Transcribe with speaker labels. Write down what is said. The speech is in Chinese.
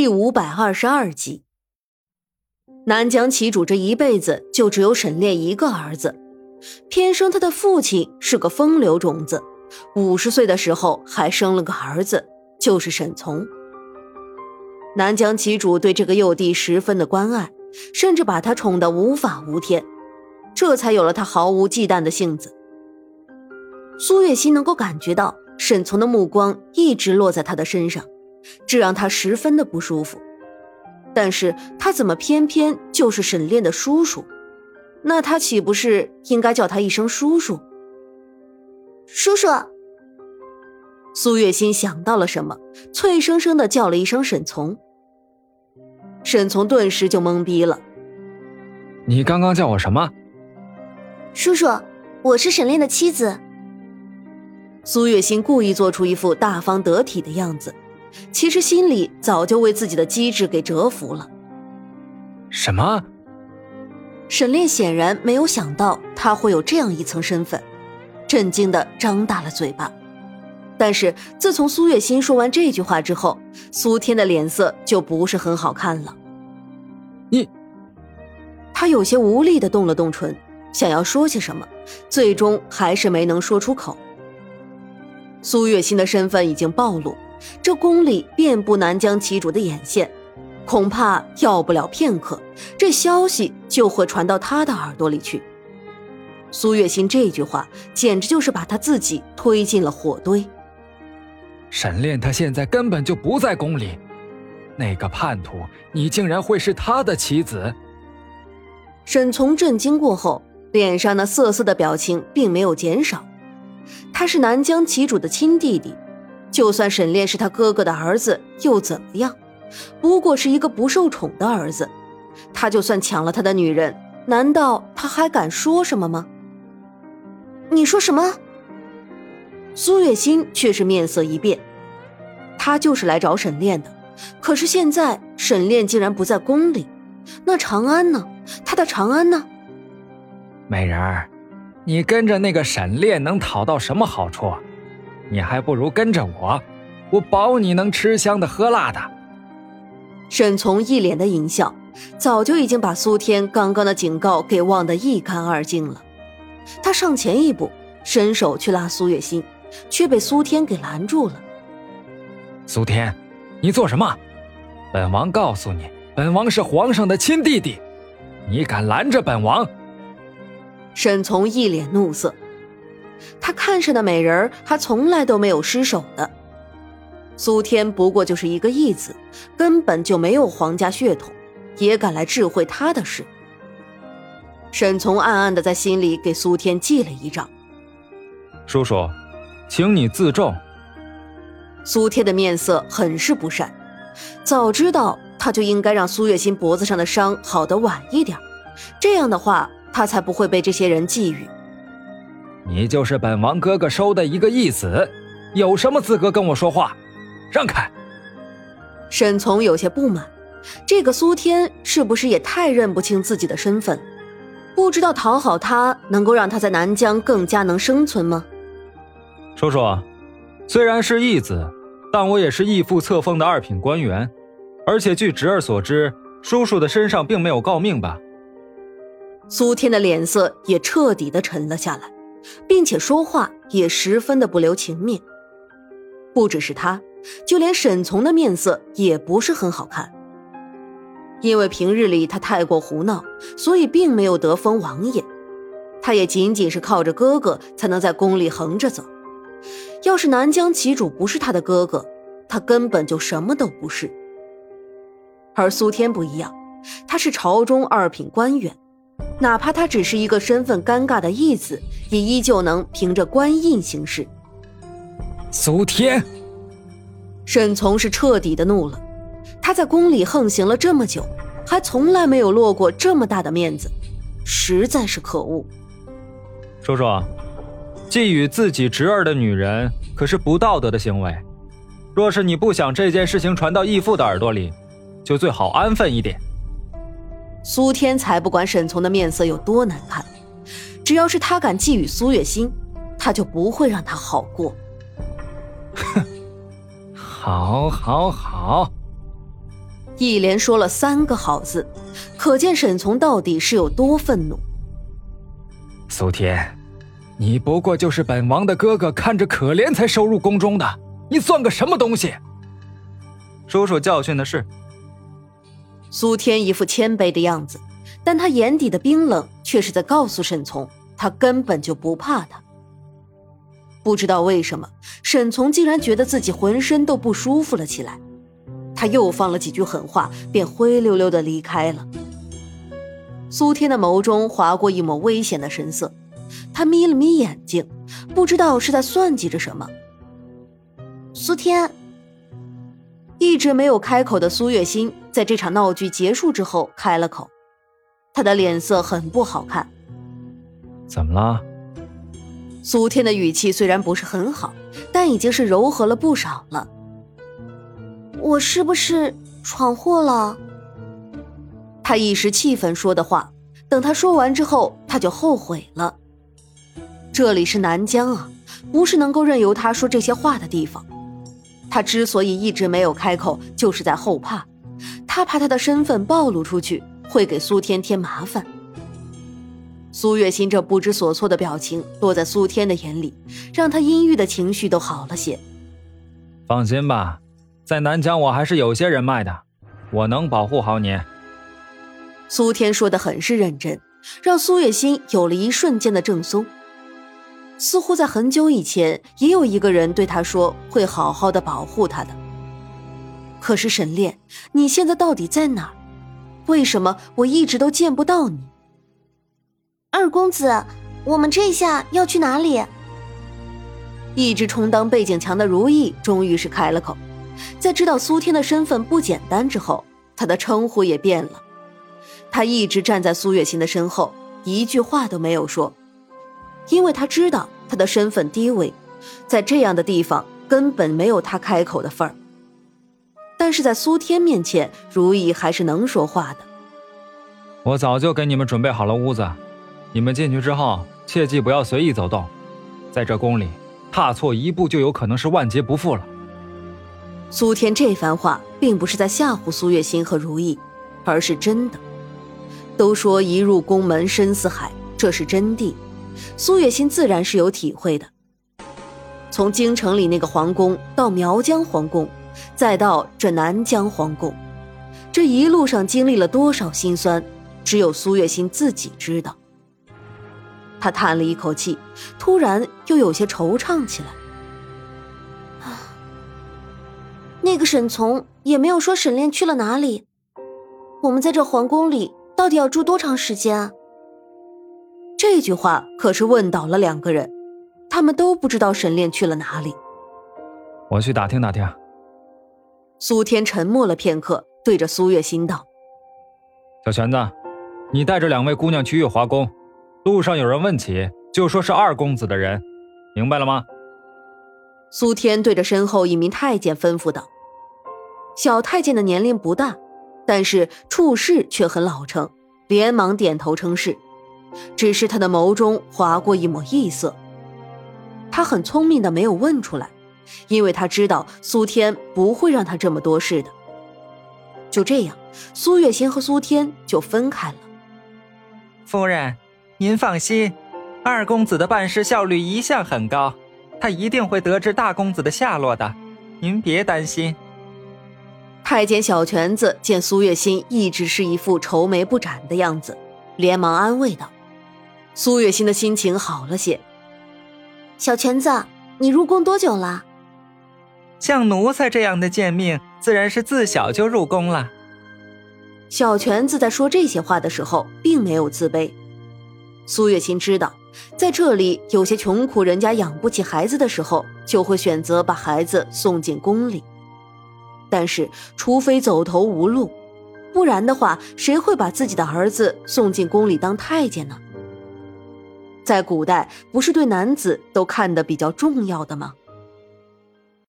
Speaker 1: 第五百二十二集，南疆旗主这一辈子就只有沈炼一个儿子，偏生他的父亲是个风流种子，五十岁的时候还生了个儿子，就是沈从。南疆旗主对这个幼弟十分的关爱，甚至把他宠得无法无天，这才有了他毫无忌惮的性子。苏月心能够感觉到沈从的目光一直落在他的身上。这让他十分的不舒服，但是他怎么偏偏就是沈炼的叔叔？那他岂不是应该叫他一声叔叔？
Speaker 2: 叔叔。
Speaker 1: 苏月心想到了什么，脆生生的叫了一声沈从。沈从顿时就懵逼了。
Speaker 3: 你刚刚叫我什么？
Speaker 2: 叔叔，我是沈炼的妻子。
Speaker 1: 苏月心故意做出一副大方得体的样子。其实心里早就为自己的机智给折服了。
Speaker 3: 什么？
Speaker 1: 沈炼显然没有想到他会有这样一层身份，震惊的张大了嘴巴。但是自从苏月心说完这句话之后，苏天的脸色就不是很好看了。
Speaker 3: 你，
Speaker 1: 他有些无力的动了动唇，想要说些什么，最终还是没能说出口。苏月心的身份已经暴露。这宫里遍布南疆旗主的眼线，恐怕要不了片刻，这消息就会传到他的耳朵里去。苏月心这句话，简直就是把他自己推进了火堆。
Speaker 3: 沈炼他现在根本就不在宫里，那个叛徒，你竟然会是他的棋子？
Speaker 1: 沈从震惊过后，脸上那涩涩的表情并没有减少。他是南疆旗主的亲弟弟。就算沈炼是他哥哥的儿子又怎么样？不过是一个不受宠的儿子。他就算抢了他的女人，难道他还敢说什么吗？
Speaker 2: 你说什么？
Speaker 1: 苏月心却是面色一变。他就是来找沈炼的，可是现在沈炼竟然不在宫里，那长安呢？他的长安呢？
Speaker 3: 美人儿，你跟着那个沈炼能讨到什么好处？你还不如跟着我，我保你能吃香的喝辣的。
Speaker 1: 沈从一脸的淫笑，早就已经把苏天刚刚的警告给忘得一干二净了。他上前一步，伸手去拉苏月心，却被苏天给拦住了。
Speaker 3: 苏天，你做什么？本王告诉你，本王是皇上的亲弟弟，你敢拦着本王？
Speaker 1: 沈从一脸怒色。他看上的美人还从来都没有失手的。苏天不过就是一个义子，根本就没有皇家血统，也敢来智慧他的事。沈从暗暗的在心里给苏天记了一账。
Speaker 3: 叔叔，请你自重。
Speaker 1: 苏天的面色很是不善，早知道他就应该让苏月心脖子上的伤好得晚一点，这样的话他才不会被这些人觊觎。
Speaker 3: 你就是本王哥哥收的一个义子，有什么资格跟我说话？让开！
Speaker 1: 沈从有些不满，这个苏天是不是也太认不清自己的身份？不知道讨好他能够让他在南疆更加能生存吗？
Speaker 3: 叔叔，虽然是义子，但我也是义父册封的二品官员，而且据侄儿所知，叔叔的身上并没有诰命吧？
Speaker 1: 苏天的脸色也彻底的沉了下来。并且说话也十分的不留情面。不只是他，就连沈从的面色也不是很好看。因为平日里他太过胡闹，所以并没有得封王爷。他也仅仅是靠着哥哥才能在宫里横着走。要是南疆旗主不是他的哥哥，他根本就什么都不是。而苏天不一样，他是朝中二品官员。哪怕他只是一个身份尴尬的义子，也依旧能凭着官印行事。
Speaker 3: 苏天，
Speaker 1: 沈从是彻底的怒了。他在宫里横行了这么久，还从来没有落过这么大的面子，实在是可恶。
Speaker 3: 叔叔，觊觎自己侄儿的女人可是不道德的行为。若是你不想这件事情传到义父的耳朵里，就最好安分一点。
Speaker 1: 苏天才不管沈从的面色有多难看，只要是他敢觊觎苏月心，他就不会让他好过。
Speaker 3: 哼，好，好，好。
Speaker 1: 一连说了三个好字，可见沈从到底是有多愤怒。
Speaker 3: 苏天，你不过就是本王的哥哥，看着可怜才收入宫中的，你算个什么东西？叔叔教训的是。
Speaker 1: 苏天一副谦卑的样子，但他眼底的冰冷却是在告诉沈从，他根本就不怕他。不知道为什么，沈从竟然觉得自己浑身都不舒服了起来。他又放了几句狠话，便灰溜溜的离开了。苏天的眸中划过一抹危险的神色，他眯了眯眼睛，不知道是在算计着什么。
Speaker 2: 苏天
Speaker 1: 一直没有开口的苏月心，在这场闹剧结束之后开了口，他的脸色很不好看。
Speaker 3: 怎么了？
Speaker 1: 苏天的语气虽然不是很好，但已经是柔和了不少了。
Speaker 2: 我是不是闯祸了？
Speaker 1: 他一时气愤说的话，等他说完之后，他就后悔了。这里是南疆啊，不是能够任由他说这些话的地方。他之所以一直没有开口，就是在后怕，他怕他的身份暴露出去，会给苏天添麻烦。苏月心这不知所措的表情落在苏天的眼里，让他阴郁的情绪都好了些。
Speaker 3: 放心吧。在南疆，我还是有些人脉的，我能保护好你。
Speaker 1: 苏天说的很是认真，让苏月心有了一瞬间的正松。似乎在很久以前，也有一个人对他说会好好的保护他的。可是沈炼，你现在到底在哪儿？为什么我一直都见不到你？
Speaker 2: 二公子，我们这下要去哪里？
Speaker 1: 一直充当背景墙的如意终于是开了口。在知道苏天的身份不简单之后，他的称呼也变了。他一直站在苏月琴的身后，一句话都没有说，因为他知道他的身份低微，在这样的地方根本没有他开口的份儿。但是在苏天面前，如意还是能说话的。
Speaker 3: 我早就给你们准备好了屋子，你们进去之后切记不要随意走动，在这宫里踏错一步就有可能是万劫不复了。
Speaker 1: 苏天这番话并不是在吓唬苏月心和如意，而是真的。都说一入宫门深似海，这是真谛。苏月心自然是有体会的。从京城里那个皇宫到苗疆皇宫，再到这南疆皇宫，这一路上经历了多少辛酸，只有苏月心自己知道。他叹了一口气，突然又有些惆怅起来。
Speaker 2: 啊那个沈从也没有说沈炼去了哪里。我们在这皇宫里到底要住多长时间啊？
Speaker 1: 这句话可是问倒了两个人，他们都不知道沈炼去了哪里。
Speaker 3: 我去打听打听。
Speaker 1: 苏天沉默了片刻，对着苏月心道：“
Speaker 3: 小玄子，你带着两位姑娘去月华宫，路上有人问起，就说是二公子的人，明白了吗？”
Speaker 1: 苏天对着身后一名太监吩咐道：“小太监的年龄不大，但是处事却很老成，连忙点头称是。只是他的眸中划过一抹异色。他很聪明的没有问出来，因为他知道苏天不会让他这么多事的。就这样，苏月心和苏天就分开了。
Speaker 4: 夫人，您放心，二公子的办事效率一向很高。”他一定会得知大公子的下落的，您别担心。
Speaker 1: 太监小泉子见苏月心一直是一副愁眉不展的样子，连忙安慰道：“苏月心的心情好了些。”
Speaker 2: 小泉子，你入宫多久了？
Speaker 4: 像奴才这样的贱命，自然是自小就入宫了。
Speaker 1: 小泉子在说这些话的时候，并没有自卑。苏月心知道。在这里，有些穷苦人家养不起孩子的时候，就会选择把孩子送进宫里。但是，除非走投无路，不然的话，谁会把自己的儿子送进宫里当太监呢？在古代，不是对男子都看得比较重要的吗？